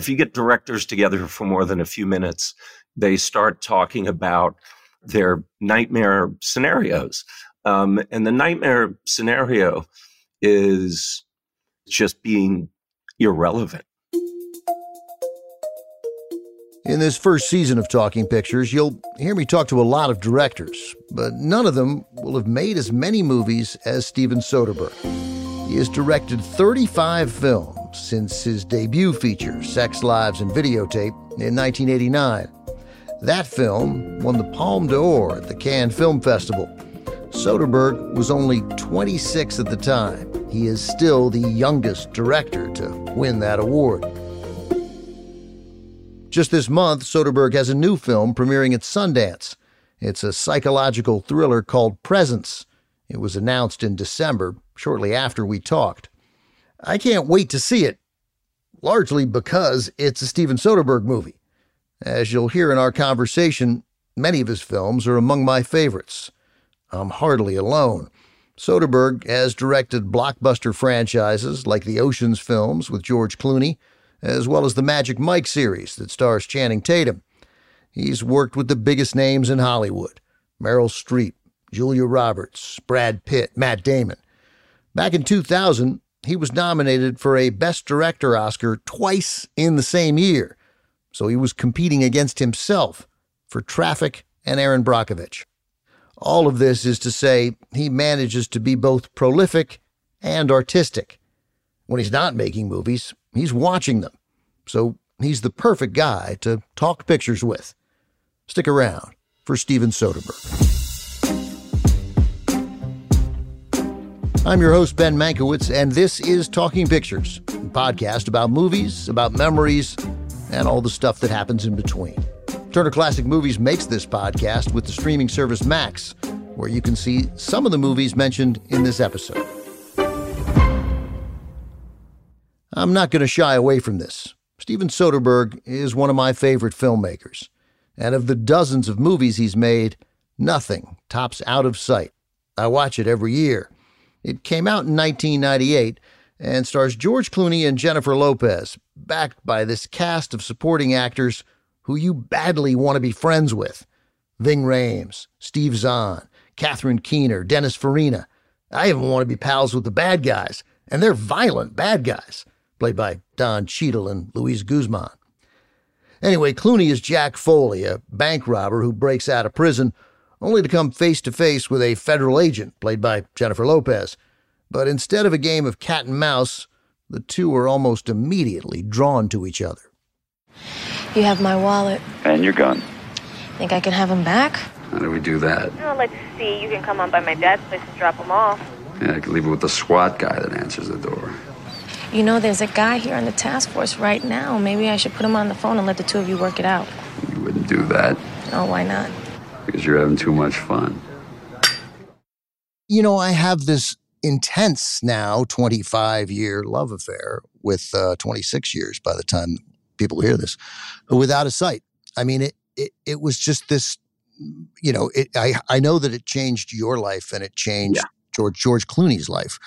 If you get directors together for more than a few minutes, they start talking about their nightmare scenarios. Um, and the nightmare scenario is just being irrelevant. In this first season of Talking Pictures, you'll hear me talk to a lot of directors, but none of them will have made as many movies as Steven Soderbergh. He has directed 35 films since his debut feature, Sex, Lies, and Videotape, in 1989. That film won the Palme d'Or at the Cannes Film Festival. Soderbergh was only 26 at the time. He is still the youngest director to win that award. Just this month, Soderbergh has a new film premiering at Sundance. It's a psychological thriller called Presence. It was announced in December, shortly after we talked. I can't wait to see it, largely because it's a Steven Soderbergh movie. As you'll hear in our conversation, many of his films are among my favorites. I'm hardly alone. Soderbergh has directed blockbuster franchises like the Oceans films with George Clooney as well as the Magic Mike series that stars Channing Tatum. He's worked with the biggest names in Hollywood Meryl Streep, Julia Roberts, Brad Pitt, Matt Damon. Back in 2000, he was nominated for a Best Director Oscar twice in the same year, so he was competing against himself for Traffic and Erin Brockovich. All of this is to say he manages to be both prolific and artistic. When he's not making movies, He's watching them. So he's the perfect guy to talk pictures with. Stick around for Steven Soderbergh. I'm your host, Ben Mankiewicz, and this is Talking Pictures, a podcast about movies, about memories, and all the stuff that happens in between. Turner Classic Movies makes this podcast with the streaming service Max, where you can see some of the movies mentioned in this episode. I'm not going to shy away from this. Steven Soderbergh is one of my favorite filmmakers. And of the dozens of movies he's made, nothing tops Out of Sight. I watch it every year. It came out in 1998 and stars George Clooney and Jennifer Lopez, backed by this cast of supporting actors who you badly want to be friends with. Ving Rhames, Steve Zahn, Catherine Keener, Dennis Farina. I even want to be pals with the bad guys, and they're violent bad guys played by Don Cheadle and Luis Guzman. Anyway, Clooney is Jack Foley, a bank robber who breaks out of prison only to come face to face with a federal agent, played by Jennifer Lopez. But instead of a game of cat and mouse, the two are almost immediately drawn to each other. You have my wallet. And your gun. Think I can have them back? How do we do that? Well, let's see. You can come on by my dad's place and drop them off. Yeah, I can leave it with the SWAT guy that answers the door. You know, there's a guy here on the task force right now. Maybe I should put him on the phone and let the two of you work it out. You wouldn't do that. Oh, why not? Because you're having too much fun. You know, I have this intense now 25 year love affair with uh, 26 years by the time people hear this, with Out of Sight. I mean, it, it, it was just this, you know, it, I, I know that it changed your life and it changed yeah. George, George Clooney's life.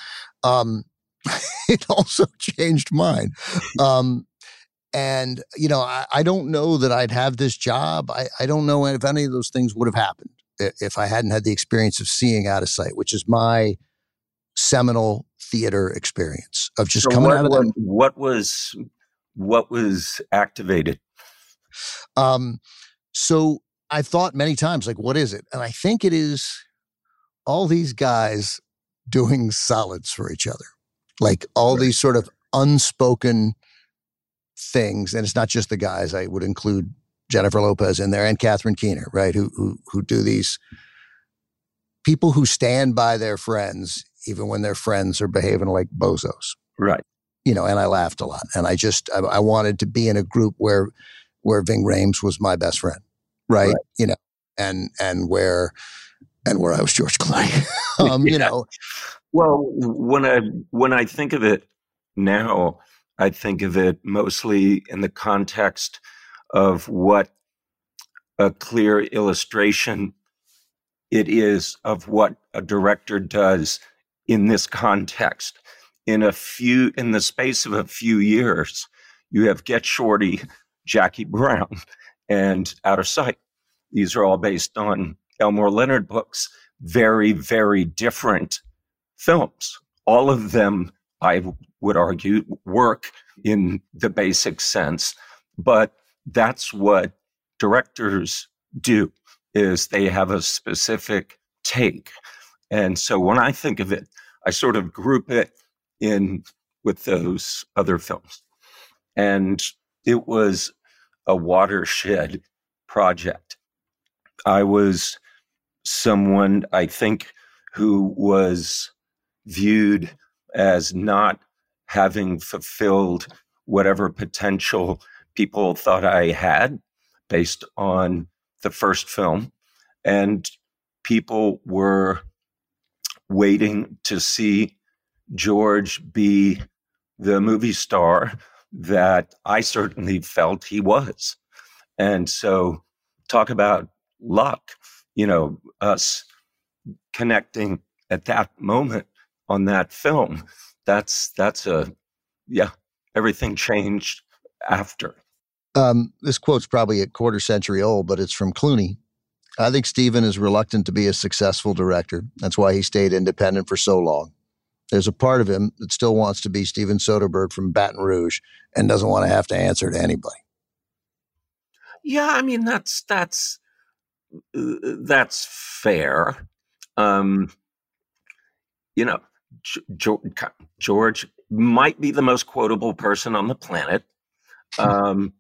Um, it also changed mine. Um, and, you know, I, I, don't know that I'd have this job. I, I don't know if any of those things would have happened if I hadn't had the experience of seeing Out of Sight, which is my seminal theater experience of just so coming what, out of what, what was what was activated um so i thought many times like what is it and i think it is all these guys doing solids for each other like all right. these sort of unspoken things. And it's not just the guys. I would include Jennifer Lopez in there and Catherine Keener, right? Who who who do these people who stand by their friends even when their friends are behaving like bozos. Right. you know, and I laughed a lot. And I just, I, I wanted to be in a group where, where Ving Rhames was my best friend, right? right. You know, and, and where, and where I was George Clooney, um, yeah. you know. Well, when I, when I think of it now, I think of it mostly in the context of what a clear illustration it is of what a director does in this context. In a few, in the space of a few years, you have Get Shorty, Jackie Brown, and Out of Sight. These are all based on Elmore Leonard books. Very, very different films. All of them, I would argue, work in the basic sense, but that's what directors do is they have a specific take. And so when I think of it, I sort of group it in with those other films. And it was a watershed project. I was someone, I think, who was viewed as not having fulfilled whatever potential people thought I had based on the first film. And people were waiting to see George be the movie star that I certainly felt he was. And so, talk about luck, you know, us connecting at that moment on that film. That's, that's a, yeah, everything changed after. Um, this quote's probably a quarter century old, but it's from Clooney. I think Steven is reluctant to be a successful director. That's why he stayed independent for so long. There's a part of him that still wants to be Steven Soderbergh from Baton Rouge and doesn't want to have to answer to anybody. Yeah, I mean that's that's uh, that's fair. Um, you know, George, might be the most quotable person on the planet. Um,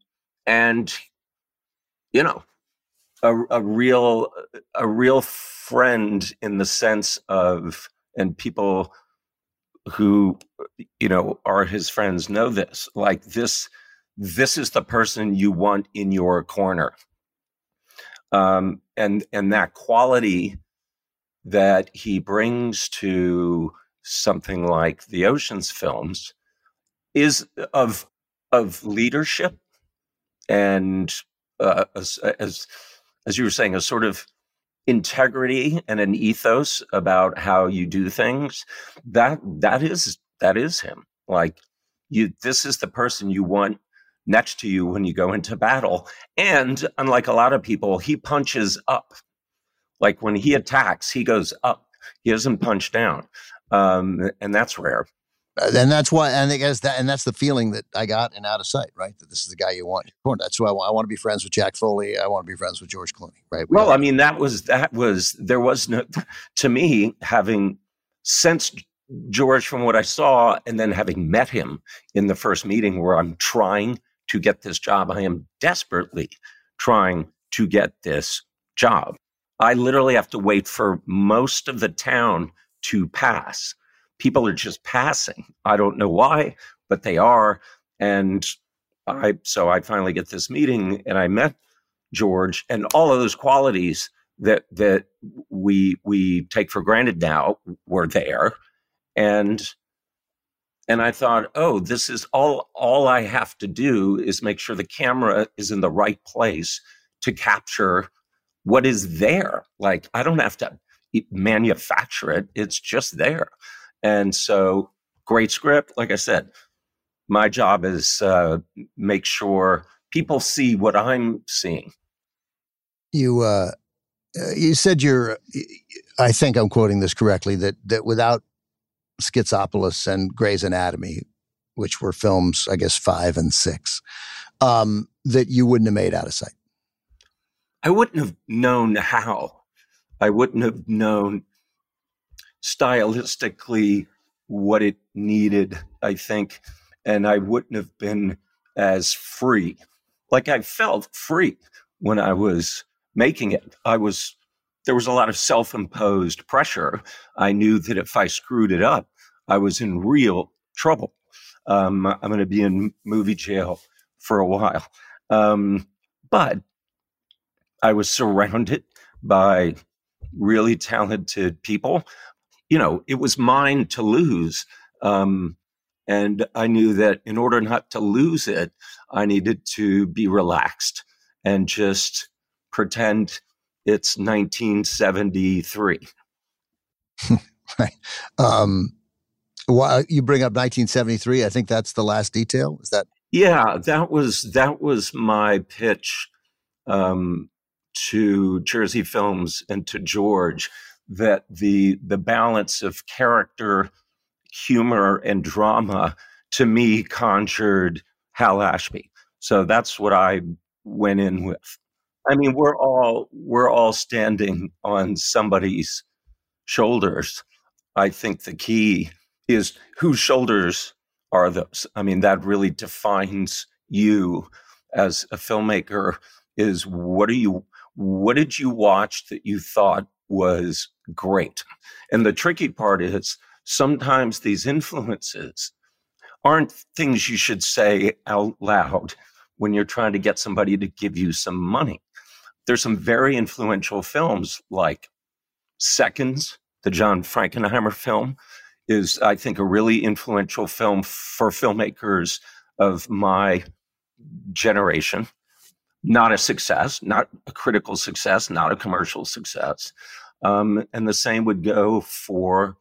and you know a, a real a real friend in the sense of and people who you know are his friends know this like this this is the person you want in your corner um, and and that quality that he brings to something like the oceans films is of of leadership and uh, as, as as you were saying, a sort of integrity and an ethos about how you do things. That that is that is him. Like you, this is the person you want next to you when you go into battle. And unlike a lot of people, he punches up. Like when he attacks, he goes up. He doesn't punch down, um, and that's rare. Uh, and that's why, and I guess that, and that's the feeling that I got in Out of Sight, right? That this is the guy you want. That's who I want. I want to be friends with Jack Foley. I want to be friends with George Clooney, right? We well, I mean, that was that was there was no to me having sensed George from what I saw, and then having met him in the first meeting where I'm trying to get this job. I am desperately trying to get this job. I literally have to wait for most of the town to pass people are just passing. I don't know why, but they are. And I so I finally get this meeting and I met George and all of those qualities that that we we take for granted now were there. And and I thought, oh, this is all all I have to do is make sure the camera is in the right place to capture what is there. Like I don't have to manufacture it. It's just there. And so, great script. Like I said, my job is uh, make sure people see what I'm seeing. You uh, uh, you said you're. I think I'm quoting this correctly. That that without Schizopolis and Gray's Anatomy, which were films, I guess five and six, um, that you wouldn't have made out of sight. I wouldn't have known how. I wouldn't have known stylistically what it needed, I think, and I wouldn't have been as free. Like I felt free when I was making it. I was there was a lot of self-imposed pressure. I knew that if I screwed it up, I was in real trouble. Um, I'm going to be in movie jail for a while. Um, but I was surrounded by really talented people. You know, it was mine to lose. Um, and I knew that in order not to lose it, I needed to be relaxed and just pretend it's 1973. right. Um, why you bring up 1973? I think that's the last detail. Is that? Yeah, that was that was my pitch um, to Jersey Films and to George that the the balance of character, humor, and drama to me conjured Hal Ashby. So that's what I went in with. I mean, we're all we're all standing on somebody's shoulders. I think the key is whose shoulders are those? I mean, that really defines you as a filmmaker is what are you what did you watch that you thought was great? And the tricky part is sometimes these influences aren't things you should say out loud when you're trying to get somebody to give you some money. There's some very influential films like Seconds, the John Frankenheimer film, is, I think, a really influential film for filmmakers of my generation. Not a success, not a critical success, not a commercial success. Um, and the same would go for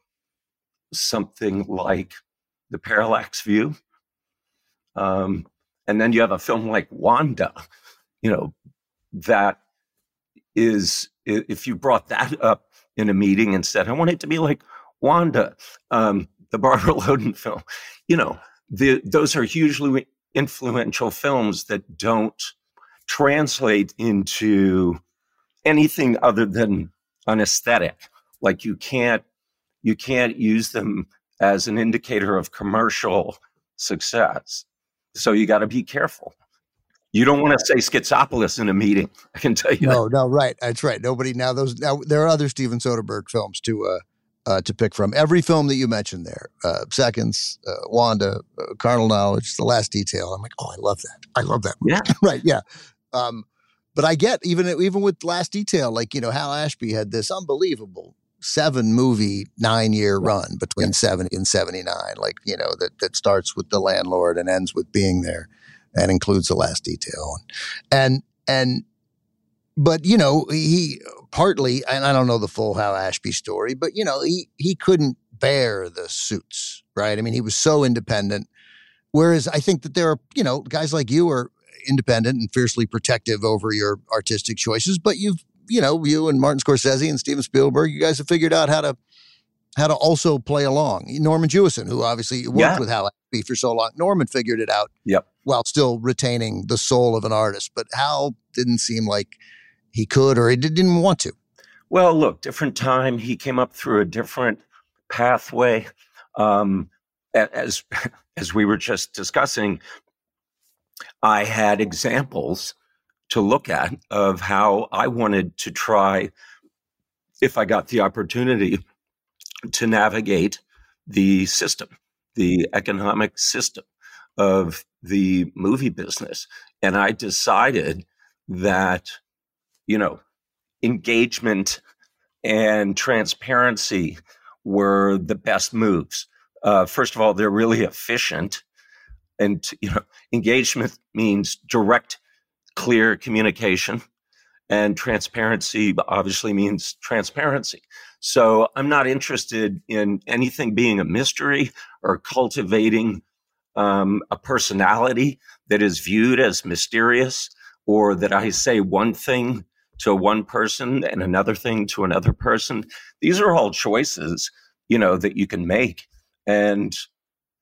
something like The Parallax View. Um, and then you have a film like Wanda, you know, that is, if you brought that up in a meeting and said, I want it to be like Wanda, um, the Barbara Loden film. You know, the, those are hugely influential films that don't translate into anything other than an aesthetic. Like you can't you can't use them as an indicator of commercial success. So you got to be careful. You don't want to say Schizopolis in a meeting. I can tell you. No, that. no, right. That's right. Nobody now. Those now there are other Steven Soderbergh films to uh, uh, to pick from. Every film that you mentioned there, uh, Seconds, uh, Wanda, uh, Carnal Knowledge, The Last Detail. I'm like, oh, I love that. I love that. Movie. Yeah. right. Yeah. Um, but I get even even with Last Detail, like you know, Hal Ashby had this unbelievable seven movie nine year run between yeah. 70 and 79 like you know that that starts with the landlord and ends with being there and includes the last detail. And and but you know he partly and i don't know the full hal ashby story but you know he he couldn't bear the suits right? I mean he was so independent whereas i think that there are you know guys like you are independent and fiercely protective over your artistic choices but you've you know you and martin scorsese and steven spielberg you guys have figured out how to how to also play along norman jewison who obviously worked yeah. with hal ashby for so long norman figured it out yep while still retaining the soul of an artist but hal didn't seem like he could or he didn't want to? Well, look, different time. He came up through a different pathway. Um, as as we were just discussing, I had examples to look at of how I wanted to try, if I got the opportunity, to navigate the system, the economic system of the movie business. And I decided that you know, engagement and transparency were the best moves. Uh, first of all, they're really efficient, and you know, engagement means direct, clear communication, and transparency obviously means transparency. So I'm not interested in anything being a mystery or cultivating um, a personality that is viewed as mysterious, or that I say one thing to one person and another thing to another person. These are all choices, you know, that you can make. And,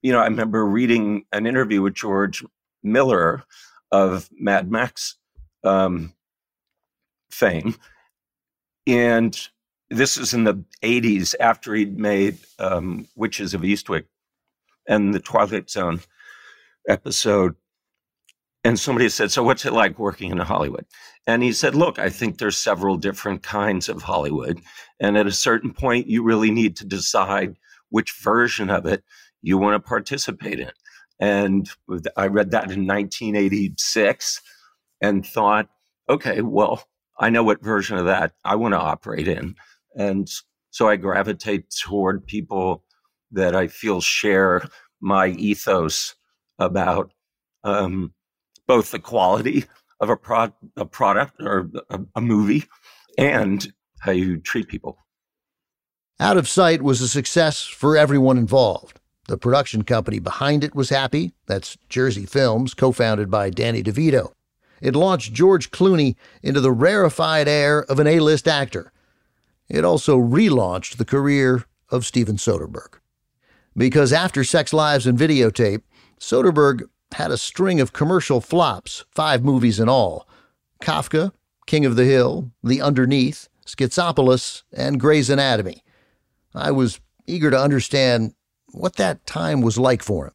you know, I remember reading an interview with George Miller of Mad Max um, fame. And this is in the 80s after he'd made um, Witches of Eastwick and the Twilight Zone episode and somebody said, So what's it like working in Hollywood? And he said, Look, I think there's several different kinds of Hollywood. And at a certain point, you really need to decide which version of it you want to participate in. And I read that in 1986 and thought, okay, well, I know what version of that I want to operate in. And so I gravitate toward people that I feel share my ethos about um, both the quality of a, pro- a product or a, a movie and how you treat people. Out of Sight was a success for everyone involved. The production company behind it was happy. That's Jersey Films, co founded by Danny DeVito. It launched George Clooney into the rarefied air of an A list actor. It also relaunched the career of Steven Soderbergh. Because after Sex Lies and Videotape, Soderbergh had a string of commercial flops, five movies in all Kafka, King of the Hill, The Underneath, Schizopolis, and Gray's Anatomy. I was eager to understand what that time was like for him.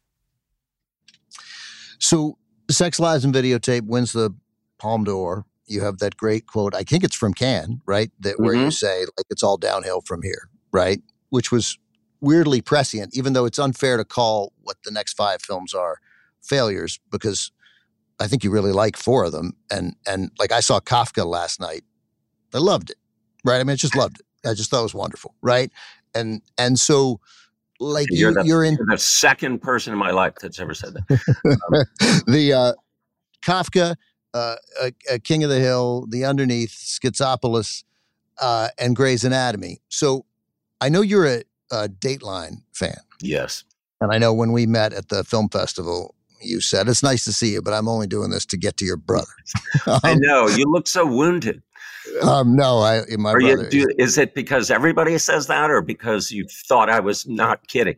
So, Sex Lies and Videotape wins the Palme d'Or. You have that great quote. I think it's from Cannes, right? That where mm-hmm. you say like it's all downhill from here, right? Which was weirdly prescient, even though it's unfair to call what the next five films are failures because I think you really like four of them. And and like I saw Kafka last night. I loved it. Right. I mean, I just loved it. I just thought it was wonderful. Right. And and so like you're, you, the, you're in the second person in my life that's ever said that. the uh, Kafka, uh, uh, King of the Hill, The Underneath, Schizopolis, uh, and Gray's Anatomy. So I know you're a, a Dateline fan. Yes. And I know when we met at the film festival, you said it's nice to see you, but I'm only doing this to get to your brother. um, I know you look so wounded. Um, no, I my Are brother. You, do, is it because everybody says that, or because you thought I was not kidding?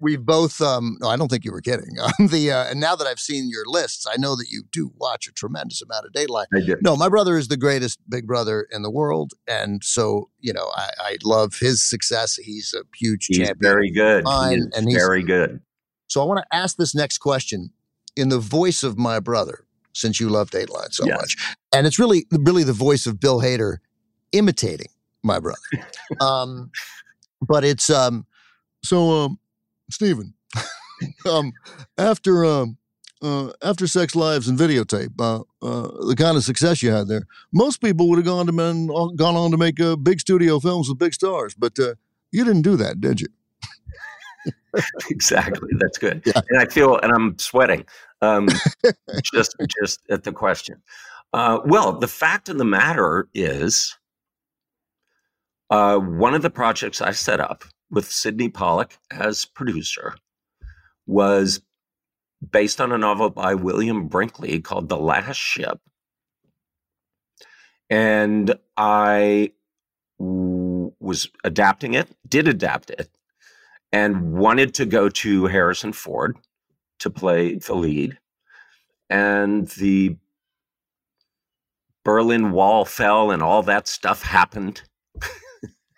we both um no i don't think you were kidding um, the uh, and now that i've seen your lists i know that you do watch a tremendous amount of dateline I do. no my brother is the greatest big brother in the world and so you know i, I love his success he's a huge he's champion very good mine, and he's very good so i want to ask this next question in the voice of my brother since you love dateline so yes. much and it's really really the voice of bill hader imitating my brother um but it's um so um Steven, um, after um, uh, after Sex Lies and Videotape, uh, uh, the kind of success you had there, most people would have gone to men, gone on to make uh, big studio films with big stars, but uh, you didn't do that, did you? exactly. That's good. Yeah. And I feel, and I'm sweating um, just just at the question. Uh, well, the fact of the matter is, one of the projects I set up with Sidney Pollack as producer was based on a novel by William Brinkley called The Last Ship. And I w- was adapting it, did adapt it, and wanted to go to Harrison Ford to play the lead. And the Berlin Wall fell and all that stuff happened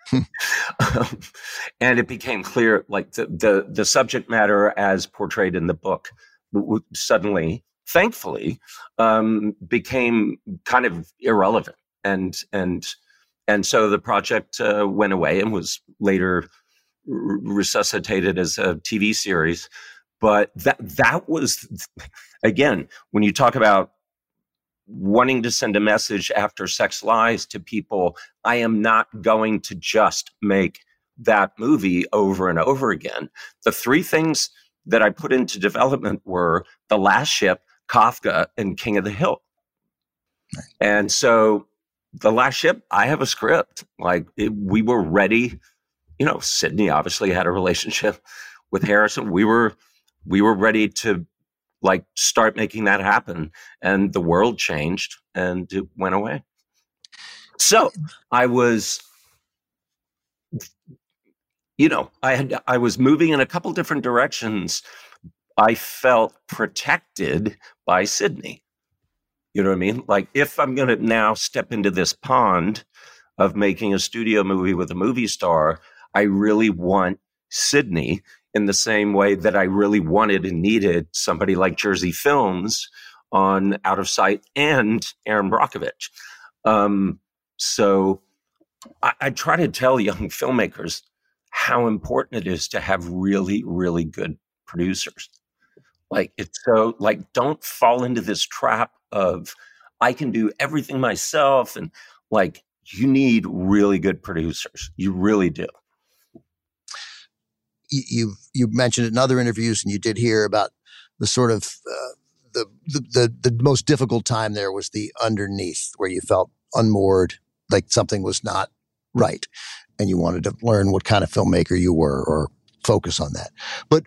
um, and it became clear, like the, the the subject matter as portrayed in the book, suddenly, thankfully, um, became kind of irrelevant, and and and so the project uh, went away and was later resuscitated as a TV series. But that that was again when you talk about wanting to send a message after sex lies to people i am not going to just make that movie over and over again. The three things that i put into development were the last ship kafka and king of the hill. And so the last ship i have a script. Like it, we were ready you know sidney obviously had a relationship with harrison. We were we were ready to like start making that happen and the world changed and it went away. So i was you know i had i was moving in a couple different directions. I felt protected by sidney. You know what i mean? Like if i'm going to now step into this pond of making a studio movie with a movie star i really want sidney in the same way that I really wanted and needed somebody like Jersey Films on Out of Sight and Erin Brockovich. Um, so I, I try to tell young filmmakers how important it is to have really, really good producers. Like it's so like don't fall into this trap of I can do everything myself and like you need really good producers. You really do. You you mentioned it in other interviews, and you did hear about the sort of uh, the, the the the most difficult time there was the underneath, where you felt unmoored, like something was not right, and you wanted to learn what kind of filmmaker you were or focus on that. But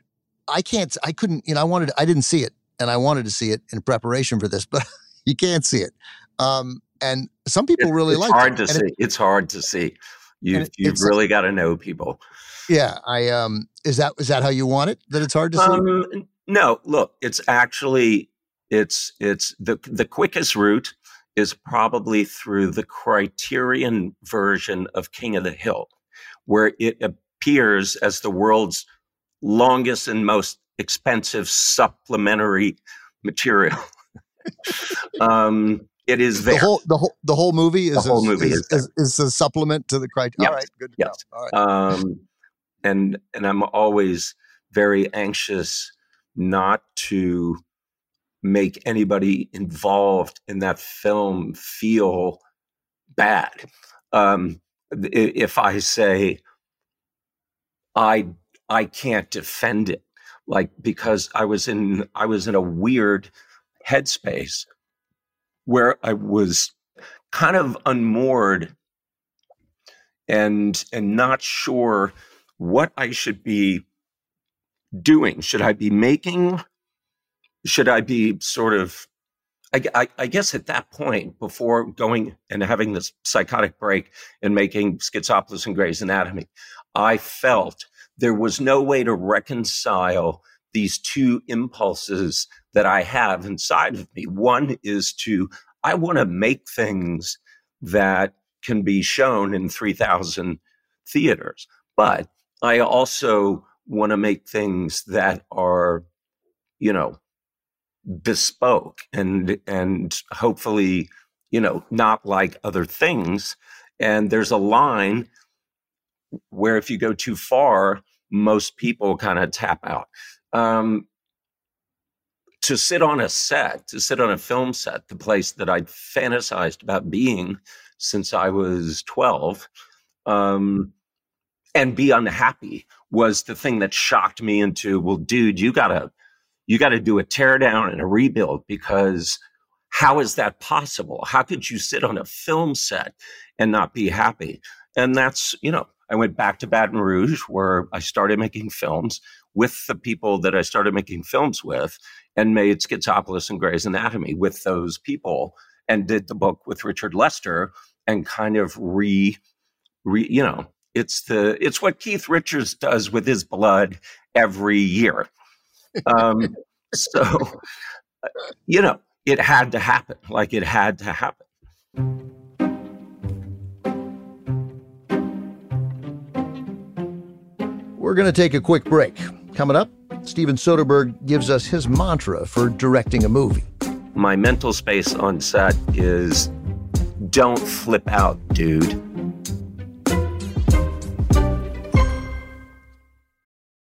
I can't, I couldn't, you know, I wanted, I didn't see it, and I wanted to see it in preparation for this, but you can't see it. Um, and some people really it's like hard to And see. it- it's hard to see. You it- you've really got to know people. Yeah, I um, is that is that how you want it? That it's hard to? Um, no, look, it's actually it's it's the the quickest route is probably through the Criterion version of King of the Hill, where it appears as the world's longest and most expensive supplementary material. um, it is the whole the whole the whole movie is the whole is, movie is, is is, is a supplement to the Criterion. Yes, All right, good. Yes. know. All right. um, and and I'm always very anxious not to make anybody involved in that film feel bad. Um, if I say I I can't defend it, like because I was in I was in a weird headspace where I was kind of unmoored and and not sure what I should be doing. Should I be making? Should I be sort of? I, I, I guess at that point, before going and having this psychotic break and making Schizopolis and Gray's Anatomy, I felt there was no way to reconcile these two impulses that I have inside of me. One is to I want to make things that can be shown in 3,000 theaters. But I also want to make things that are, you know, bespoke and and hopefully, you know, not like other things. And there's a line where if you go too far, most people kind of tap out. Um, to sit on a set, to sit on a film set, the place that I'd fantasized about being since I was 12, um, and be unhappy was the thing that shocked me into, well, dude, you gotta, you gotta do a teardown and a rebuild because how is that possible? How could you sit on a film set and not be happy? And that's, you know, I went back to Baton Rouge where I started making films with the people that I started making films with and made Schizopolis and Gray's Anatomy with those people and did the book with Richard Lester and kind of re, re you know, it's the it's what Keith Richards does with his blood every year. Um, so, you know, it had to happen. Like it had to happen. We're going to take a quick break. Coming up, Steven Soderbergh gives us his mantra for directing a movie. My mental space on set is don't flip out, dude.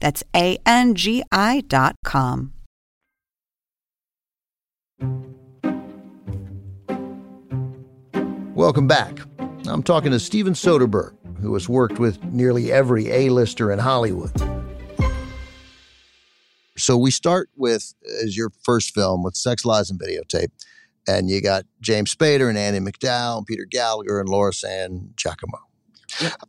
That's A N G I dot com. Welcome back. I'm talking to Steven Soderbergh, who has worked with nearly every A-lister in Hollywood. So we start with as your first film with Sex, Lies, and Videotape, and you got James Spader and Andie MacDowell, and Peter Gallagher, and Laura San Giacomo.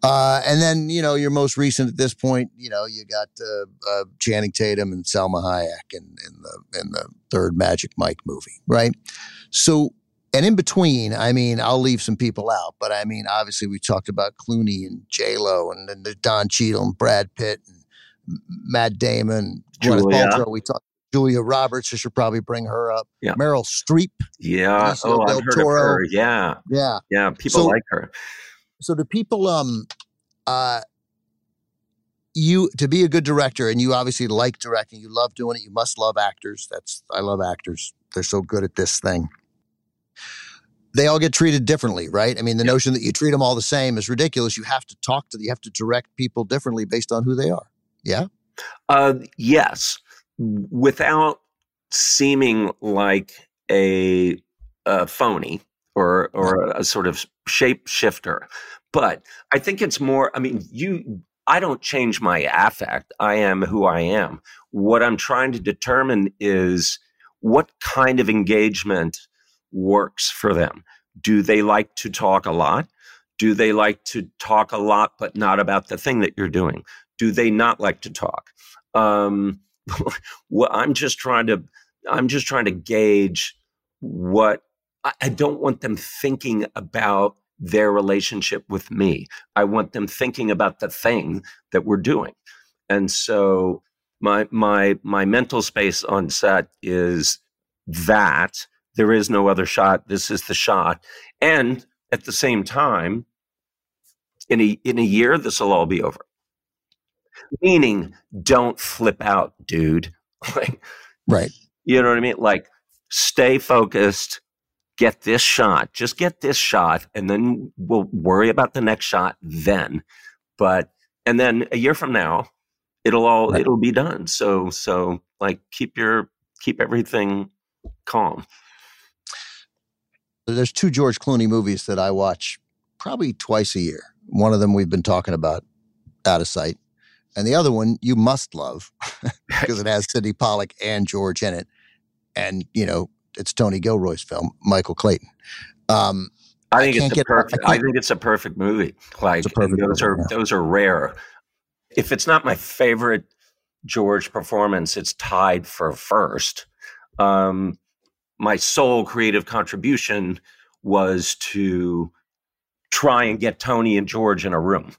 Uh, and then you know your most recent at this point, you know you got uh, uh, Channing Tatum and Salma Hayek in, in the in the third Magic Mike movie, right? So and in between, I mean, I'll leave some people out, but I mean, obviously, we talked about Clooney and J Lo, and then the Don Cheadle and Brad Pitt and Matt Damon, Gwyneth Julia. Paltrow. We talked Julia Roberts. I should probably bring her up. Yeah. Meryl Streep. Yeah. Benicio oh, del I've heard Toro. of her. Yeah. Yeah. Yeah. People So- like her. So do people um uh you to be a good director and you obviously like directing, you love doing it, you must love actors. That's I love actors. They're so good at this thing. They all get treated differently, right? I mean, the notion that you treat them all the same is ridiculous. You have to talk to you have to direct people differently based on who they are. Yeah? Uh, yes, without seeming like a, a phony or or a sort of shapeshifter. But I think it's more. I mean, you. I don't change my affect. I am who I am. What I'm trying to determine is what kind of engagement works for them. Do they like to talk a lot? Do they like to talk a lot, but not about the thing that you're doing? Do they not like to talk? Um, well, I'm just trying to. I'm just trying to gauge what I, don't want them thinking about their relationship with me. I want them thinking about the thing that we're doing. And so my my my mental space on set is that there is no other shot. This is the shot. And at the same time, in a in a year, this will all be over. Meaning, don't flip out, dude. Like, Right. you know what I mean? Like, stay focused, get this shot, just get this shot, and then we'll worry about the next shot then. But, and then a year from now, it'll all, Right. it'll be done. So, so like, keep your, keep everything calm. There's two George Clooney movies that I watch probably twice a year. One of them we've been talking about out of sight. And the other one you must love because it has Sidney Pollack and George in it. And, you know, it's Tony Gilroy's film, Michael Clayton. Um, I I think can't it's a I perfect. I, can't- think it's a perfect movie. Like a perfect those movie, are yeah. those are rare. If it's not my favorite George performance, it's tied for first. Um, my sole creative contribution was to try and get Tony and George in a room.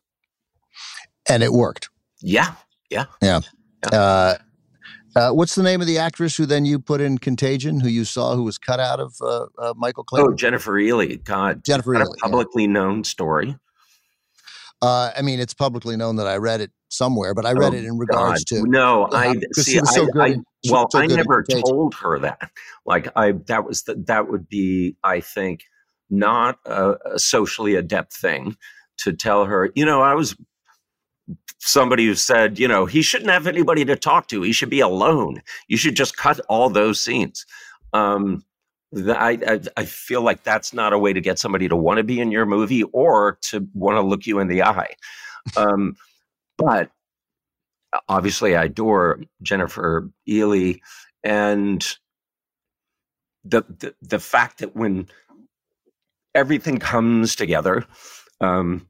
and it worked. Yeah, yeah, yeah. yeah, Uh, uh, what's the name of the actress who then you put in Contagion, who you saw who was cut out of uh, uh, Michael Clayton? Oh, Jennifer Ehle. God, Jennifer Ehle. a yeah. publicly known story. Uh, I mean, it's publicly known that I read it somewhere, but I read Oh, it in regards God. to no. I see. was so I, good I, in- well, so I never told her that. Like, I that was the, that would be, I think, not a, a socially adept thing to tell her. You know, I was somebody who said, you know, he shouldn't have anybody to talk to. He should be alone. You should just cut all those scenes. Um, I, I I feel like that's not a way to get somebody to want to be in your movie or to want to look you in the eye. Um, but obviously, I adore Jennifer Ehle, and the the, the fact that when everything comes together, um,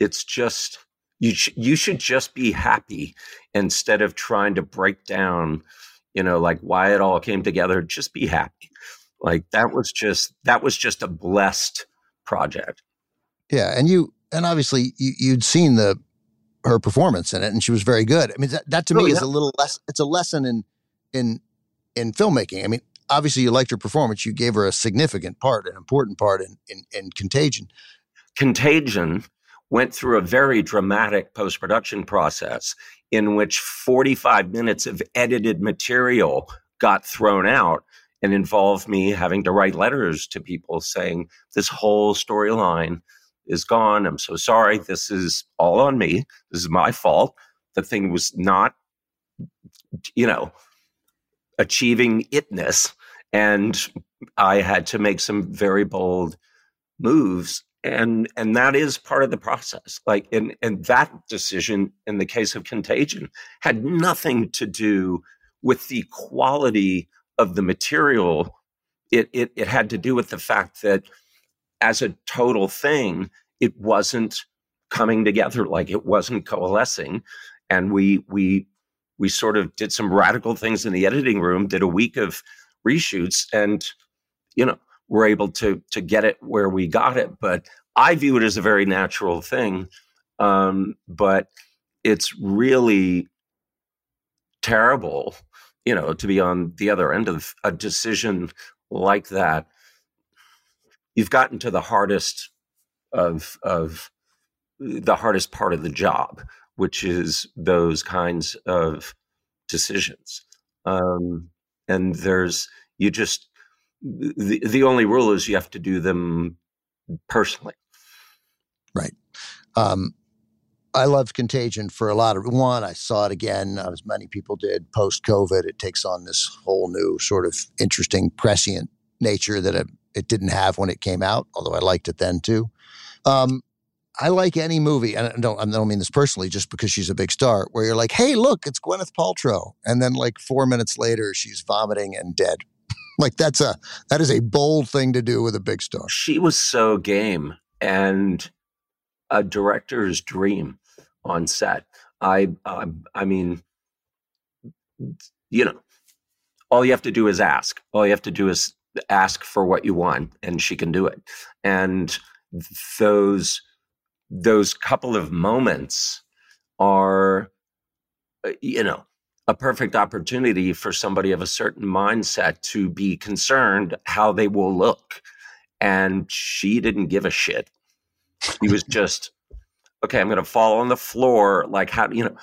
it's just you. Sh- you should just be happy instead of trying to break down. You know, like why it all came together. Just be happy. Like that was just that was just a blessed project. Yeah, and you and obviously you, you'd seen the her performance in it, and she was very good. I mean, that, that to Oh, me is a little less. It's a lesson in in in filmmaking. I mean, obviously you liked her performance. You gave her a significant part, an important part in in, in Contagion. Contagion went through a very dramatic post production process in which 45 minutes of edited material got thrown out and involved me having to write letters to people saying, This whole storyline is gone. I'm so sorry. This is all on me. This is my fault. The thing was not, you know, achieving itness. And I had to make some very bold moves and and that is part of the process like and and that decision in the case of contagion had nothing to do with the quality of the material. It it, it had to do with the fact that as a total thing it wasn't coming together like it wasn't coalescing and we we we sort of did some radical things in the editing room did a week of reshoots and you know we're able to to get it where we got it but i view it as a very natural thing um, but it's really terrible you know, to be on the other end of a decision like that, you've gotten to the hardest of of the hardest part of the job, which is those kinds of decisions. Um, and there's you just the the only rule is you have to do them personally. Right. Um, I loved Contagion for a lot of one. I saw it again, as many people did post COVID. It takes on this whole new sort of interesting prescient nature that it, it didn't have when it came out. Although I liked it then too. Um, I like any movie, and I don't, I don't mean this personally, just because she's a big star, where you're like, hey, look, it's Gwyneth Paltrow. And then like four minutes later, she's vomiting and dead. Like that's a, that is a bold thing to do with a big star. She was so game and a director's dream on set. I, I, I mean, you know, all you have to do is ask. All you have to do is ask for what you want, and she can do it. And those those couple of moments are, uh, you know, a perfect opportunity for somebody of a certain mindset to be concerned how they will look. And she didn't give a shit. He was just, okay, I'm going to fall on the floor. Like, how, you know,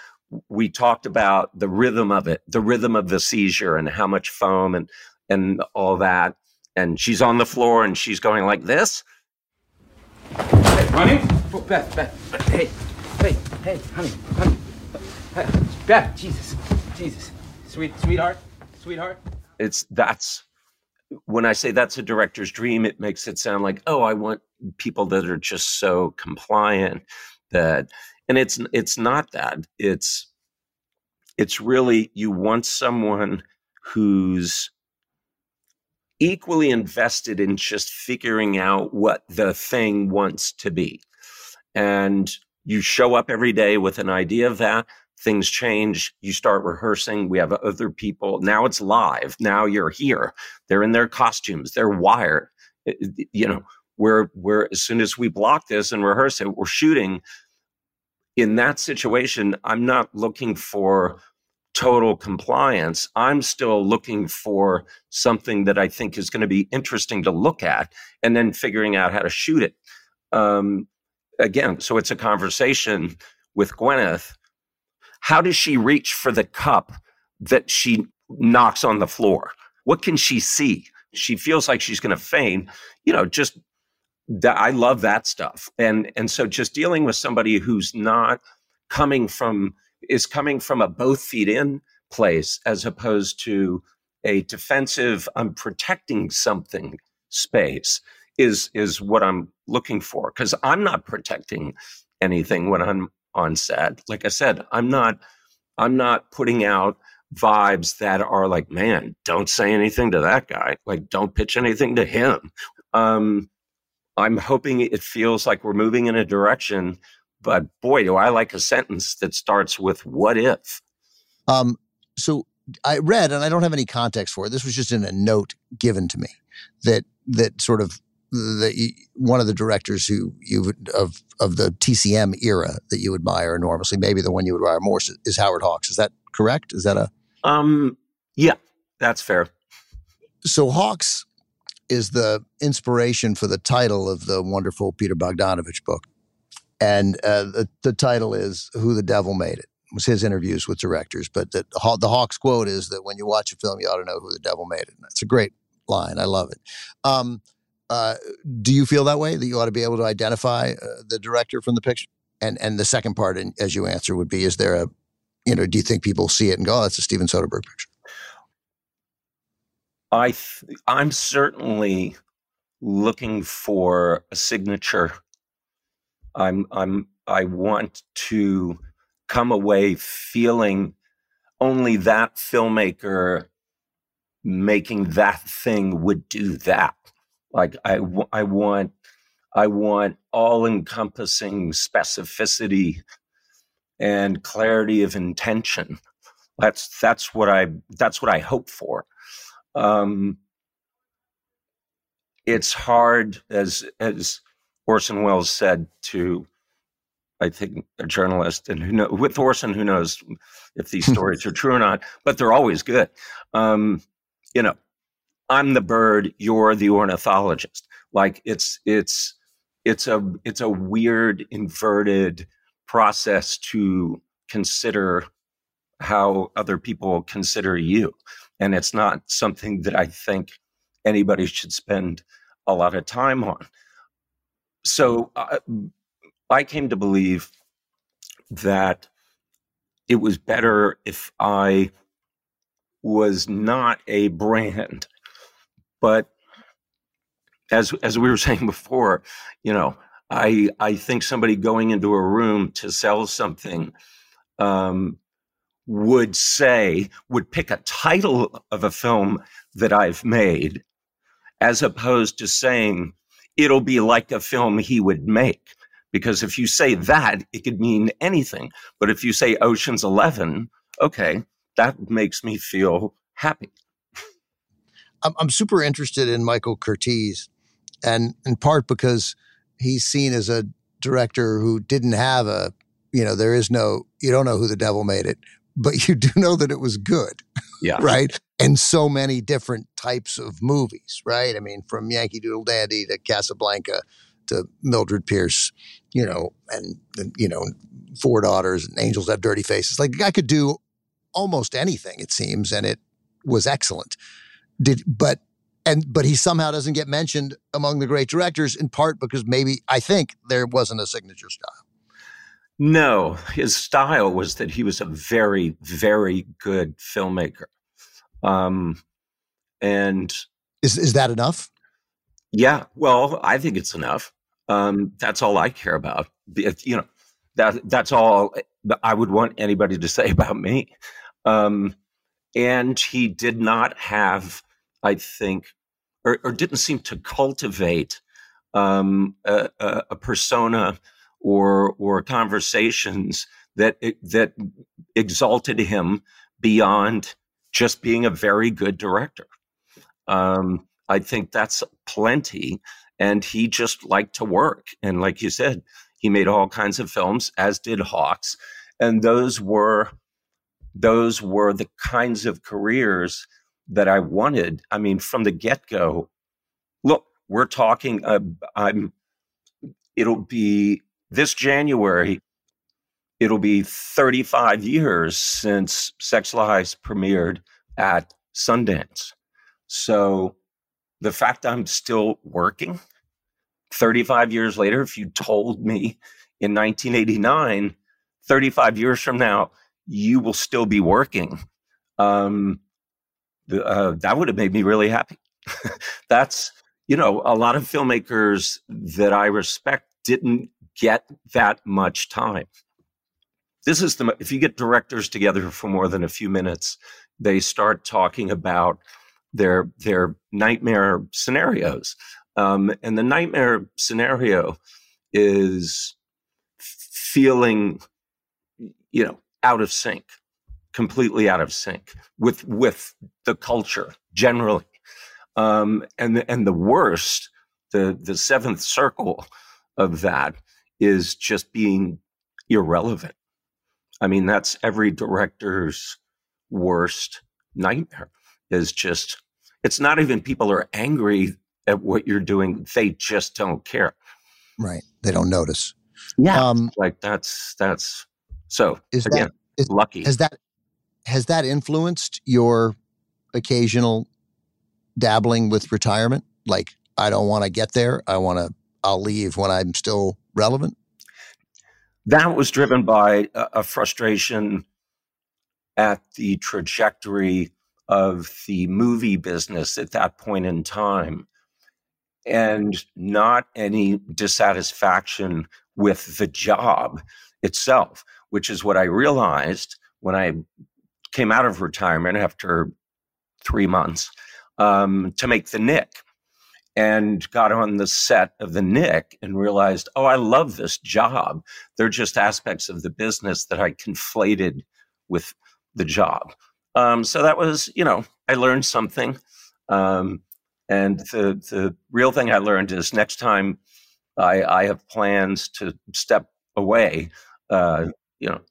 we talked about the rhythm of it, the rhythm of the seizure and how much foam and, and all that. And she's on the floor and she's going like this. Hey, running? Oh, Beth, Beth. Hey, hey, hey, honey, honey. Beth, Jesus, Jesus. Sweet, sweetheart, sweetheart. It's that's when I say that's a director's dream, it makes it sound like, oh, I want people that are just so compliant that, and it's it's not that. It's it's really you want someone who's equally invested in just figuring out what the thing wants to be. And you show up every day with an idea of that. Things change. You start rehearsing. We have other people. Now it's live. Now you're here. They're in their costumes. They're wired. You know, we're, we're, as soon as we block this and rehearse it, we're shooting. In that situation, I'm not looking for total compliance. I'm still looking for something that I think is going to be interesting to look at and then figuring out how to shoot it. Um, again, so it's a conversation with Gwyneth. How does she reach for the cup that she knocks on the floor? What can she see? She feels like she's going to faint. You know, just that I love that stuff. And and so just dealing with somebody who's not coming from is coming from a both feet in place as opposed to a defensive i'm protecting something space is is what i'm looking for because i'm not protecting anything when i'm on set like i said i'm not i'm not putting out vibes that are like man don't say anything to that guy like don't pitch anything to him um i'm hoping it feels like we're moving in a direction but boy, do I like a sentence that starts with "What if." Um, so I read, and I don't have any context for it. This was just in a note given to me that that sort of the one of the directors who you of of the TCM era that you admire enormously, maybe the one you admire more is Howard Hawks. Is that correct? Is that a um? Yeah, that's fair. So Hawks is the inspiration for the title of the wonderful Peter Bogdanovich book. And uh, the, the title is Who the Devil Made It. It was his interviews with directors. But the, the Hawks quote is that when you watch a film, you ought to know who the devil made it. And It's a great line. I love it. Um, uh, do you feel that way that you ought to be able to identify uh, the director from the picture? And and the second part, in, as you answer, would be: Is there a, you know, do you think people see it and go, "Oh, that's a Steven Soderbergh picture"? I th- I'm certainly looking for a signature I'm I'm I want to come away feeling only that filmmaker making that thing would do that. Like I I want I want all encompassing specificity and clarity of intention. That's that's what I that's what I hope for. Um, it's hard as as Orson Welles said to I think, a journalist, and who know, with Orson, who knows if these stories are true or not, but they're always good. Um, you know, I'm the bird, you're the ornithologist. Like it's it's it's a it's a weird inverted process to consider how other people consider you, and it's not something that I think anybody should spend a lot of time on. So I came to believe that it was better if I was not a brand, but as as we were saying before, you know, I I think somebody going into a room to sell something um, would say would pick a title of a film that I've made, as opposed to saying it'll be like a film he would make. Because if you say that, it could mean anything. But if you say Ocean's Eleven, okay, that makes me feel happy. I'm, I'm super interested in Michael Curtiz, and in part because he's seen as a director who didn't have a, you know, there is no, you don't know who the devil made it, but you do know that it was good. Yeah. right. And so many different types of movies, right? I mean, from Yankee Doodle Dandy to Casablanca to Mildred Pierce, you know, and, and you know, Four Daughters and Angels Have Dirty Faces. Like I could do almost anything, it seems, and it was excellent. Did but and but he somehow doesn't get mentioned among the great directors in part because maybe I think there wasn't a signature style. No, his style was that he was a very, very good filmmaker. Um, and is is that enough? Yeah, well, I think it's enough. Um, that's all I care about. You know, that that's all I would want anybody to say about me. Um, and he did not have, I think, or, or didn't seem to cultivate um, a, a, a, persona or or conversations that that exalted him beyond just being a very good director. Um, I think that's plenty, and he just liked to work. And like you said, he made all kinds of films, as did Hawks, and those were those were the kinds of careers that I wanted. I mean, from the get go, look, we're talking, uh, I'm, it'll be this January, it'll be 35 years since Sex Lies premiered at Sundance. So the fact I'm still working 35 years later, if you told me in 1989, 35 years from now, you will still be working. Um, uh, that would have made me really happy. That's, you know, a lot of filmmakers that I respect didn't get that much time. This is the, if you get directors together for more than a few minutes, they start talking about their, their nightmare scenarios. Um, and the nightmare scenario is feeling, you know, out of sync, completely out of sync with with the culture generally. Um, and the, and the worst, the the seventh circle of that is just being irrelevant. I mean, that's every director's worst nightmare. Is just it's not even people are angry at what you're doing; they just don't care. Right? They don't notice. Yeah, um, like that's that's so is again, that is, lucky. Has that has that influenced your occasional dabbling with retirement? Like, I don't want to get there. I want to. I'll leave when I'm still relevant. That was driven by a, a frustration at the trajectory of the movie business at that point in time and not any dissatisfaction with the job itself, which is what I realized when I came out of retirement after three months um, to make the Knick and got on the set of the Knick and realized, oh, I love this job. They're just aspects of the business that I conflated with the job. Um, so that was, you know, I learned something. Um, and the the real thing I learned is next time I, I have plans to step away, uh, you know,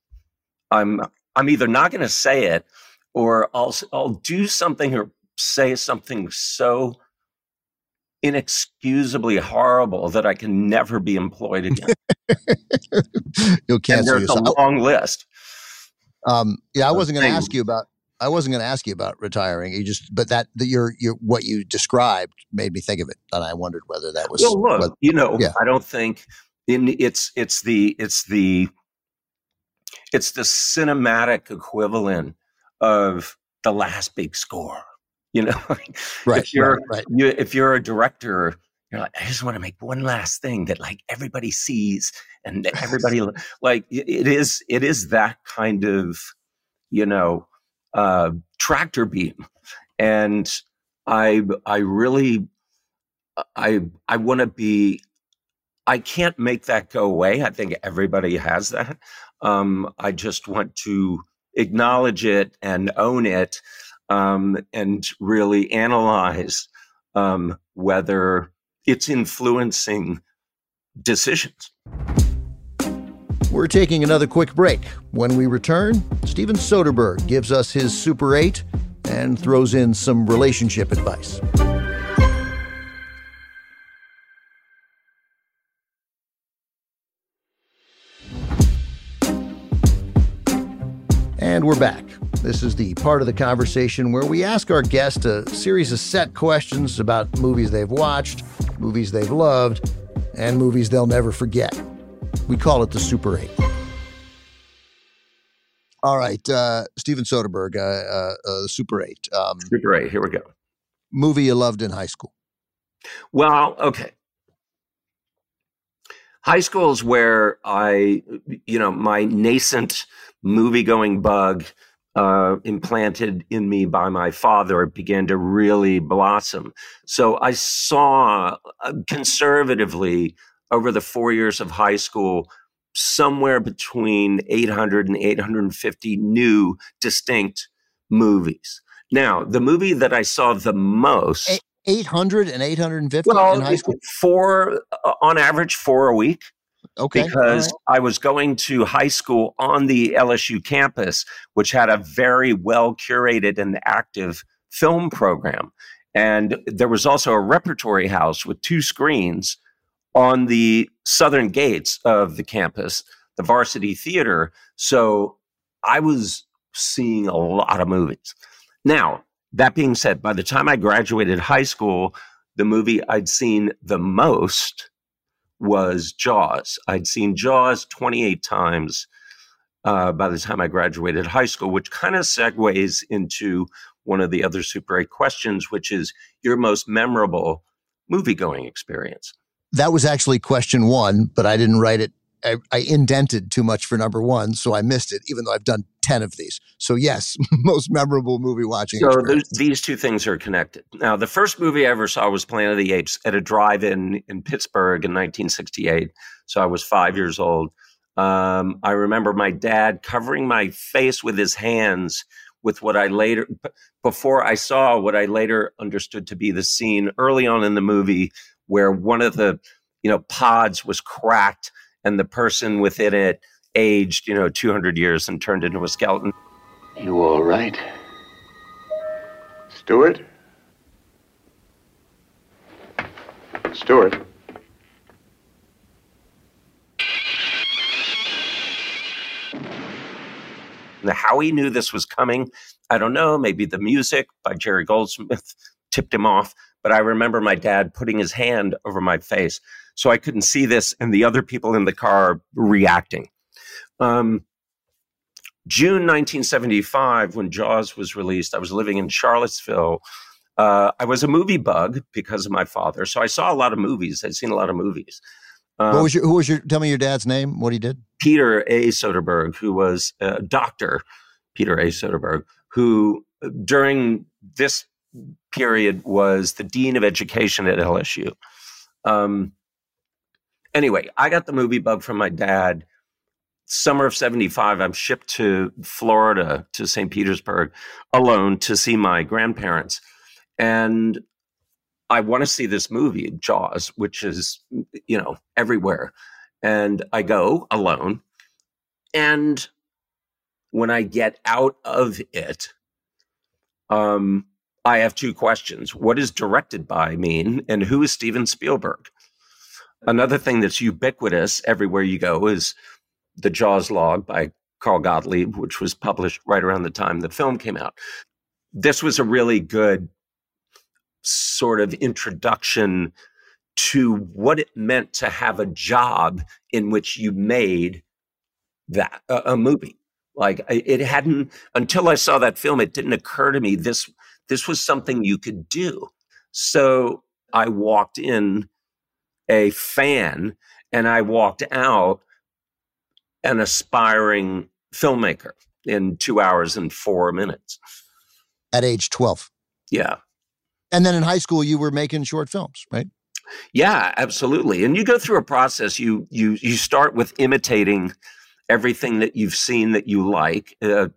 I'm I'm either not going to say it or I'll I'll do something or say something so inexcusably horrible that I can never be employed again. You'll cancel and there's yourself. a long list. Um, yeah, I wasn't going to ask you about. I wasn't going to ask you about retiring. You just, but that, that your your what you described made me think of it, and I wondered whether that was. Well, look, whether- you know, yeah. I don't think in it's it's the it's the it's the cinematic equivalent of the last big score. You know, right, if you're right, right. you if you're a director, you're like, I just want to make one last thing that like everybody sees and everybody like it is it is that kind of you know uh, tractor beam, and I I really I I want to be. I can't make that go away. I think everybody has that. Um, I just want to acknowledge it and own it, um, and really analyze um, whether it's influencing decisions. We're taking another quick break. When we return, Steven Soderbergh gives us his Super 8 and throws in some relationship advice. And we're back. This is the part of the conversation where we ask our guests a series of set questions about movies they've watched, movies they've loved, and movies they'll never forget. We call it the Super 8. All right, uh, Steven Soderbergh, uh, uh, uh, the Super 8. Um, Super eight. Here we go. movie you loved in high school. Well, okay. High school is where I, you know, my nascent movie going bug uh, implanted in me by my father began to really blossom. So I saw uh, conservatively over the four years of high school somewhere between 800 and 850 new distinct movies. Now, the movie that I saw the most. Eight- 800 and 850 Well, in high school? four uh, on average, four a week, Okay. because right. I was going to high school on the LSU campus, which had a very well curated and active film program. And there was also a repertory house with two screens on the southern gates of the campus, the varsity theater. So I was seeing a lot of movies. Now, that being said, by the time I graduated high school, the movie I'd seen the most was Jaws. I'd seen Jaws 28 times uh, by the time I graduated high school, which kind of segues into one of the other Super 8 questions, which is your most memorable movie going experience. That was actually question one, but I didn't write it. I, I indented too much for number one, so I missed it, even though I've done 10 of these. So, yes, most memorable movie watching So these two things are connected. Now, the first movie I ever saw was Planet of the Apes at a drive-in in Pittsburgh in 1968. So I was five years old. Um, I remember my dad covering my face with his hands with what I later, b- before I saw what I later understood to be the scene early on in the movie where one of the, you know, pods was cracked and the person within it aged, you know, 200 years and turned into a skeleton. You all right? Stuart? Stuart? Now, how he knew this was coming, I don't know. Maybe the music by Jerry Goldsmith tipped him off. But I remember my dad putting his hand over my face so I couldn't see this and the other people in the car reacting. Um, June 1975, when Jaws was released, I was living in Charlottesville. Uh, I was a movie bug because of my father. So I saw a lot of movies. I'd seen a lot of movies. Um, what was your, who was your, tell me your dad's name, what he did? Peter A. Soderbergh, who was a doctor, Peter A. Soderbergh, who uh, during this period was the dean of education at LSU. Um, anyway, I got the movie bug from my dad. Summer of 75, I'm shipped to Florida, to St. Petersburg, alone to see my grandparents. And I want to see this movie, Jaws, which is, you know, everywhere. And I go alone. And when I get out of it, um, I have two questions. What does directed by mean? And who is Steven Spielberg? Another thing that's ubiquitous everywhere you go is the Jaws log by Carl Gottlieb, which was published right around the time the film came out. This was a really good sort of introduction to what it meant to have a job in which you made that a, movie. Like it hadn't until I saw that film, it didn't occur to me this this was something you could do. So I walked in a fan and I walked out an aspiring filmmaker in two hours and four minutes. At age 12. Yeah. And then in high school, you were making short films, right? Yeah, absolutely. And you go through a process. You you you start with imitating everything that you've seen that you like uh,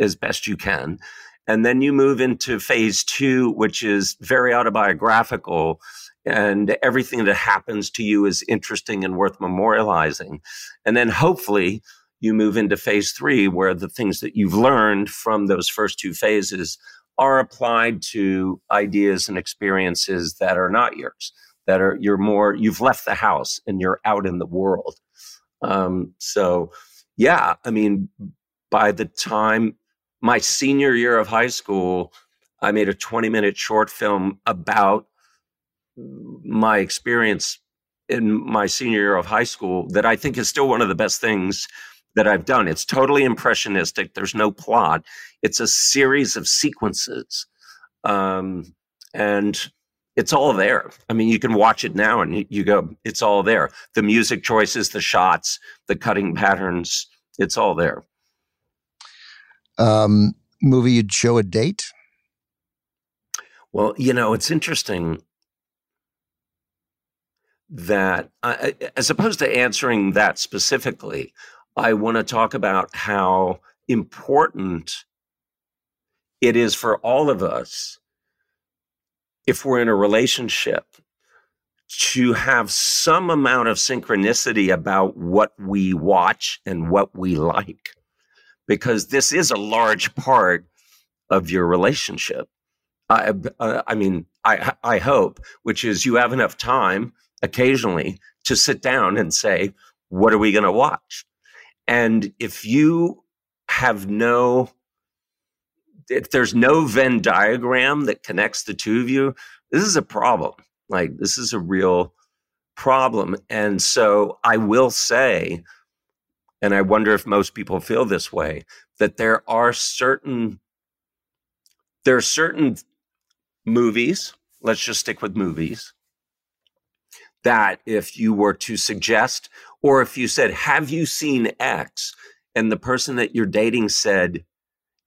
as best you can, and then you move into phase two, which is very autobiographical, and everything that happens to you is interesting and worth memorializing. And then hopefully you move into phase three, where the things that you've learned from those first two phases are applied to ideas and experiences that are not yours, that are you're more, you've left the house and you're out in the world. Um, so, yeah, I mean, by the time my senior year of high school, I made a 20 minute short film about my experience in my senior year of high school that I think is still one of the best things that I've done. It's totally impressionistic. There's no plot. It's a series of sequences. Um, and it's all there. I mean, you can watch it now and you, go, it's all there. The music choices, the shots, the cutting patterns, it's all there. Um, movie you'd show a date? Well, you know, it's interesting that, uh, as opposed to answering that specifically, I want to talk about how important it is for all of us, if we're in a relationship, to have some amount of synchronicity about what we watch and what we like, because this is a large part of your relationship. I, uh, I mean, I, I hope, which is you have enough time occasionally to sit down and say, what are we going to watch? And if you have no, if there's no Venn diagram that connects the two of you, this is a problem. Like, this is a real problem. And so I will say, and I wonder if most people feel this way, that there are certain, there are certain movies, let's just stick with movies, that if you were to suggest, or if you said, Have you seen X? And the person that you're dating said,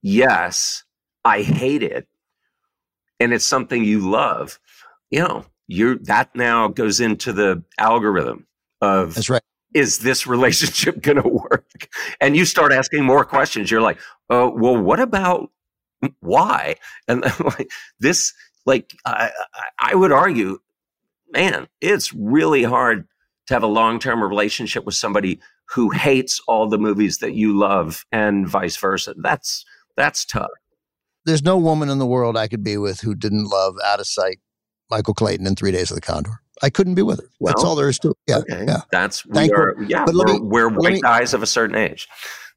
Yes, I hate it. And it's something you love, you know, you're that now goes into the algorithm of That's right. Is this relationship going to work? And you start asking more questions. You're like, oh, well, what about why? And like this, like I, I would argue man, it's really hard to have a long term relationship with somebody who hates all the movies that you love and vice versa. That's that's tough. There's no woman in the world I could be with who didn't love Out of Sight, Michael Clayton, and Three Days of the Condor. I couldn't be with her. Well, that's all there is to it. Yeah, okay. yeah. That's we Thank are. Yeah, but we're, me, we're white me, guys of a certain age.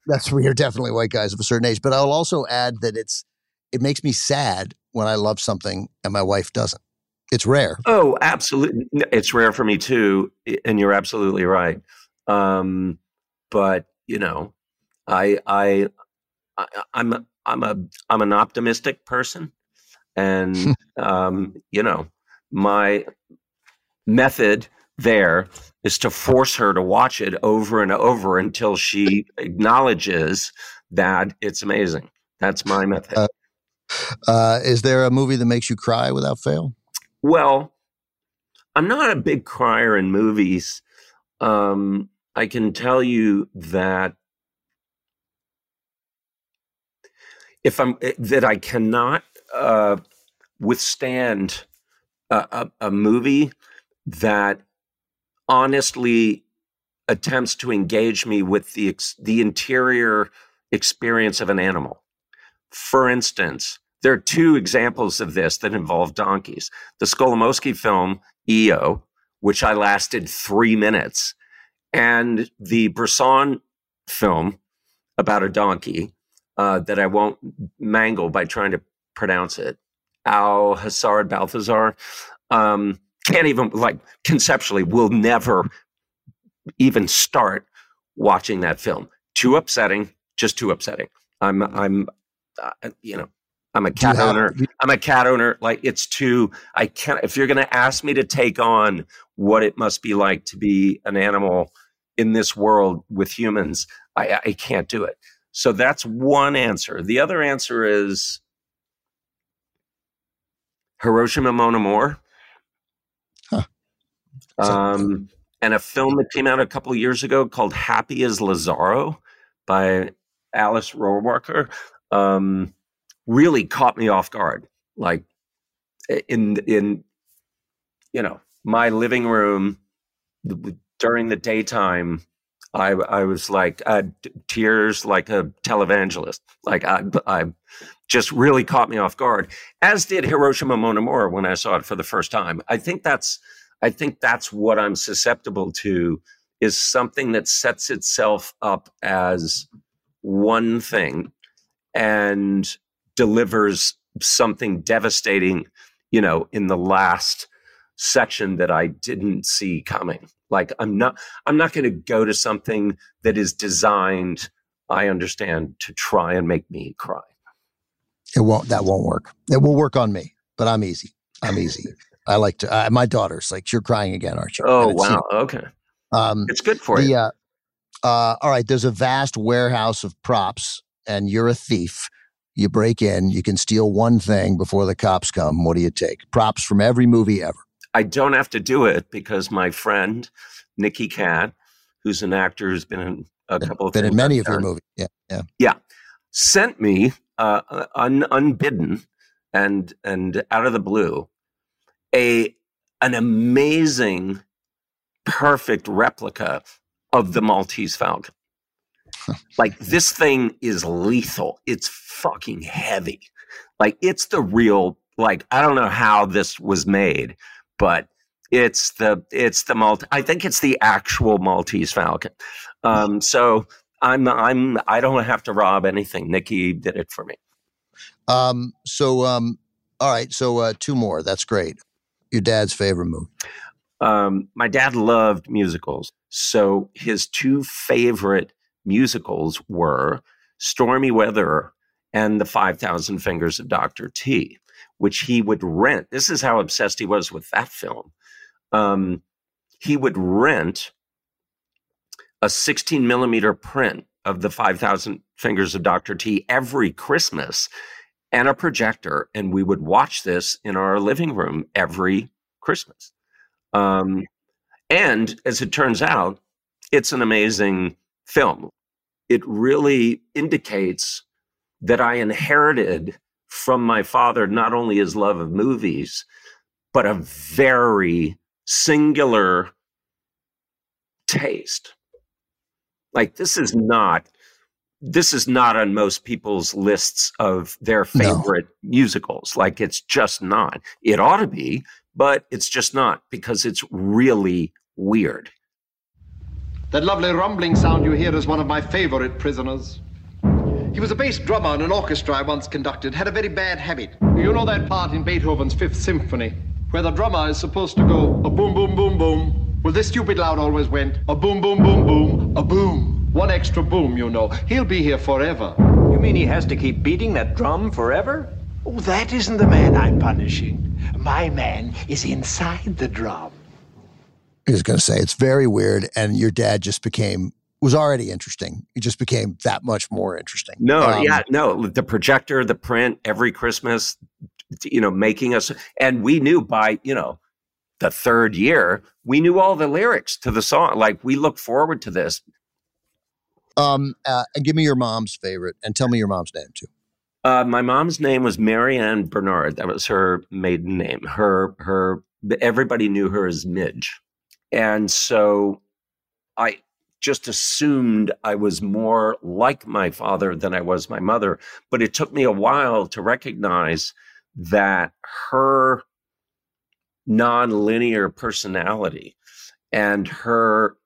That's we are definitely white guys of a certain age. But I'll also add that it's it makes me sad when I love something and my wife doesn't. It's rare. Oh, absolutely. It's rare for me too. And you're absolutely right. Um, but you know, I, I, I I'm, a, I'm a, I'm an optimistic person. And, um, you know, my method there is to force her to watch it over and over until she acknowledges that it's amazing. That's my method. Uh, uh, is there a movie that makes you cry without fail? Well, I'm not a big crier in movies. Um, I can tell you that if I'm eh, that I cannot uh, withstand a, a, a movie that honestly attempts to engage me with the the interior experience of an animal. For instance, there are two examples of this that involve donkeys. The Skolimowski film EO, which I lasted three minutes, and the Bresson film about a donkey uh, that I won't mangle by trying to pronounce it. Au Hasard Balthazar. Um, can't even like conceptually will never even start watching that film. Too upsetting, just too upsetting. I'm I'm uh, you know I'm a cat have, owner. I'm a cat owner. Like it's too. I can't. If you're going to ask me to take on what it must be like to be an animal in this world with humans, I, I can't do it. So that's one answer. The other answer is Hiroshima Mon Amour. Huh. Um, and a film that came out a couple years ago called Happy as Lazzaro by Alice Rohrwacher um, really caught me off guard. Like in in you know my living room during the daytime, I I was like uh, tears like a televangelist. Like I I just really caught me off guard. As did Hiroshima Mon Amour when I saw it for the first time. I think that's I think that's what I'm susceptible to is something that sets itself up as one thing and delivers something devastating, you know, in the last section that I didn't see coming. Like I'm not I'm not going to go to something that is designed I understand to try and make me cry. It won't that won't work. It will work on me, but I'm easy. I'm easy. I like to. Uh, my daughter's like, "You're crying again, aren't you?" Oh wow, okay. Um, it's good for the, you. Uh, uh, all right, there's a vast warehouse of props, and you're a thief. You break in, you can steal one thing before the cops come. What do you take? Props from every movie ever. I don't have to do it because my friend Nicky Katt, who's an actor who's been in a couple of been in many of your movies, yeah, yeah, yeah, sent me uh, un, unbidden and and out of the blue a an amazing, perfect replica of the Maltese Falcon. Like this thing is lethal. It's fucking heavy. Like it's the real. Like I don't know how this was made, but it's the it's the Maltese. I think it's the actual Maltese Falcon. Um, so I'm I'm I don't have to rob anything. Nicky did it for me. Um, so um, all right. So uh, two more. That's great your dad's favorite movie? Um, my dad loved musicals. So his two favorite musicals were Stormy Weather and The 5,000 Fingers of Dr. T, which he would rent. This is how obsessed he was with that film. Um, he would rent a 16 millimeter print of The 5,000 Fingers of Dr. T every Christmas and a projector, and we would watch this in our living room every Christmas. Um, and as it turns out, it's an amazing film. It really indicates that I inherited from my father not only his love of movies, but a very singular taste. Like, this is not this is not on most people's lists of their favorite no. musicals. Like it's just not. It ought to be, but it's just not because it's really weird. That lovely rumbling sound you hear is one of my favorite prisoners. He was a bass drummer in an orchestra I once conducted, had a very bad habit. You know that part in Beethoven's Fifth Symphony, where the drummer is supposed to go a boom, boom, boom, boom. Well, this stupid loud always went a boom, boom, boom, boom, a boom. One extra boom, you know. He'll be here forever. You mean he has to keep beating that drum forever? Oh, that isn't the man I'm punishing. My man is inside the drum. I was going to say, it's very weird. And your dad just became, was already interesting. It just became that much more interesting. No, um, yeah, no. The projector, the print, every Christmas, you know, making us, and we knew by, you know, the third year, we knew all the lyrics to the song. Like we look forward to this um, uh, and give me your mom's favorite, and tell me your mom's name too. Uh, my mom's name was Marianne Bernard. That was her maiden name. Her her everybody knew her as Midge, and so I just assumed I was more like my father than I was my mother. But it took me a while to recognize that her nonlinear personality and her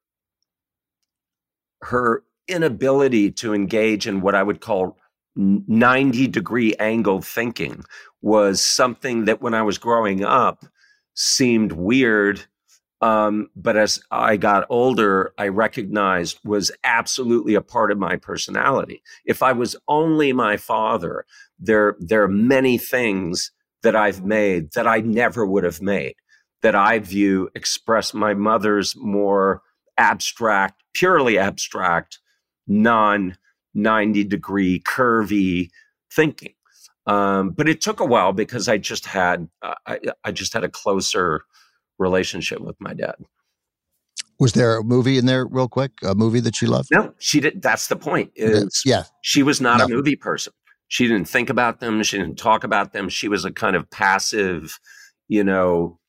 her inability to engage in what I would call 90 degree angle thinking was something that when I was growing up seemed weird. Um, but as I got older, I recognized was absolutely a part of my personality. If I was only my father, there, there are many things that I've made that I never would have made that I view express my mother's more abstract, purely abstract, non 90 degree curvy thinking. Um, but it took a while because I just had uh, I, I just had a closer relationship with my dad. Was there a movie in there, real quick? A movie that she loved? No, she didn't. That's the point. Is yeah, she was not No. a movie person. She didn't think about them. She didn't talk about them. She was a kind of passive, you know,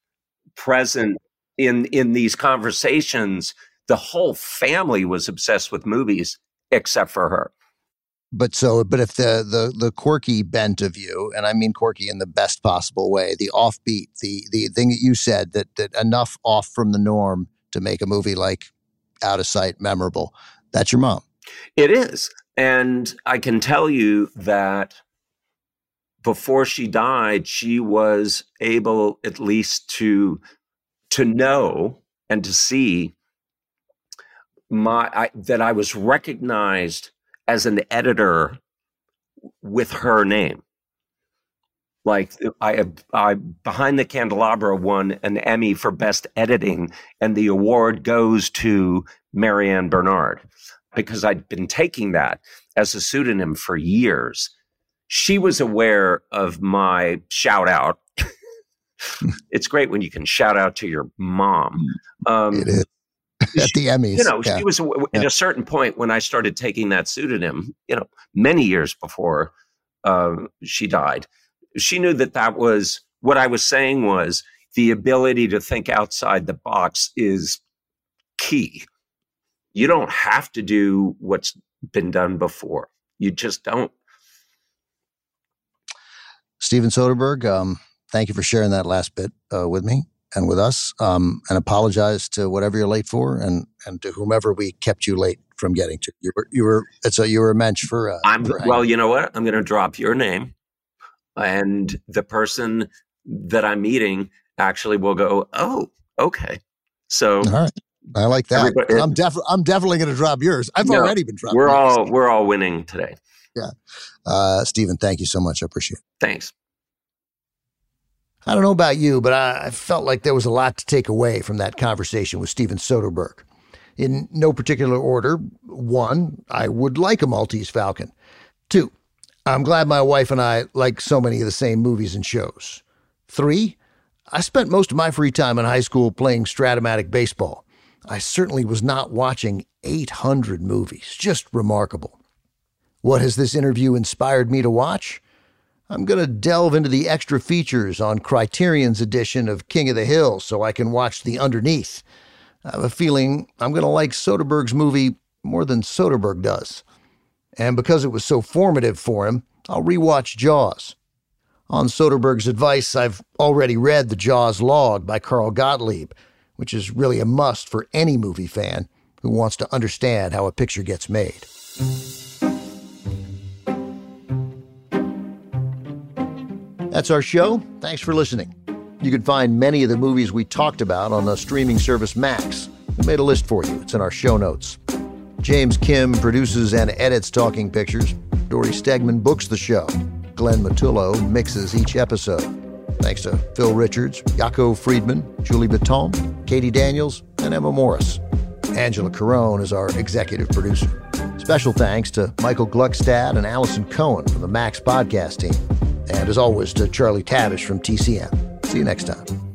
present in in these conversations. The whole family was obsessed with movies, except for her. But so, but if the the the quirky bent of you, and I mean quirky in the best possible way, the offbeat, the the thing that you said that that enough off from the norm to make a movie like Out of Sight memorable, that's your mom. It is. And I can tell you that before she died, she was able at least to to know and to see my I, that I was recognized as an editor with her name. Like I, I behind the candelabra won an Emmy for best editing, and the award goes to Marianne Bernard because I'd been taking that as a pseudonym for years. She was aware of my shout out. it's great when you can shout out to your mom. Um, It is at the Emmys. you know, yeah. she was at a certain point when I started taking that pseudonym, you know, many years before um, she died. She knew that that was what I was saying was the ability to think outside the box is key. You don't have to do what's been done before. You just don't. Steven Soderbergh, um, thank you for sharing that last bit uh, with me and with us. Um, and apologize to whatever you're late for, and and to whomever we kept you late from getting to. You were you were it's a you were a mensch for. Uh, I'm for well, you know what? I'm going to drop your name, and the person that I'm meeting actually will go, "Oh, okay." So All right. I like that. I'm definitely I'm definitely going to drop yours. I've No, already been dropping. we're all we're all winning today. yeah. Uh, Stephen, thank you so much. I appreciate it. Thanks. I don't know about you, but I, I felt like there was a lot to take away from that conversation with Steven Soderbergh. In no particular order, one, I would like a Maltese Falcon. Two, I'm glad my wife and I like so many of the same movies and shows. Three, I spent most of my free time in high school playing Strat-O-Matic baseball. I certainly was not watching 800 movies. Just remarkable. What has this interview inspired me to watch? I'm going to delve into the extra features on Criterion's edition of King of the Hill so I can watch the underneath. I have a feeling I'm going to like Soderbergh's movie more than Soderbergh does. And because it was so formative for him, I'll rewatch Jaws. On Soderbergh's advice, I've already read the Jaws log by Carl Gottlieb, which is really a must for any movie fan who wants to understand how a picture gets made. That's our show. Thanks for listening. You can find many of the movies we talked about on the streaming service Max. We made a list for you. It's in our show notes. James Kim produces and edits Talking Pictures. Dory Stegman books the show. Glenn Matullo mixes each episode. Thanks to Phil Richards, Jaco Friedman, Julie Baton, Katie Daniels, and Emma Morris. Angela Carone is our executive producer. Special thanks to Michael Gluckstad and Allison Cohen from the Max podcast team. And as always, to Charlie Tabesh from TCM. See you next time.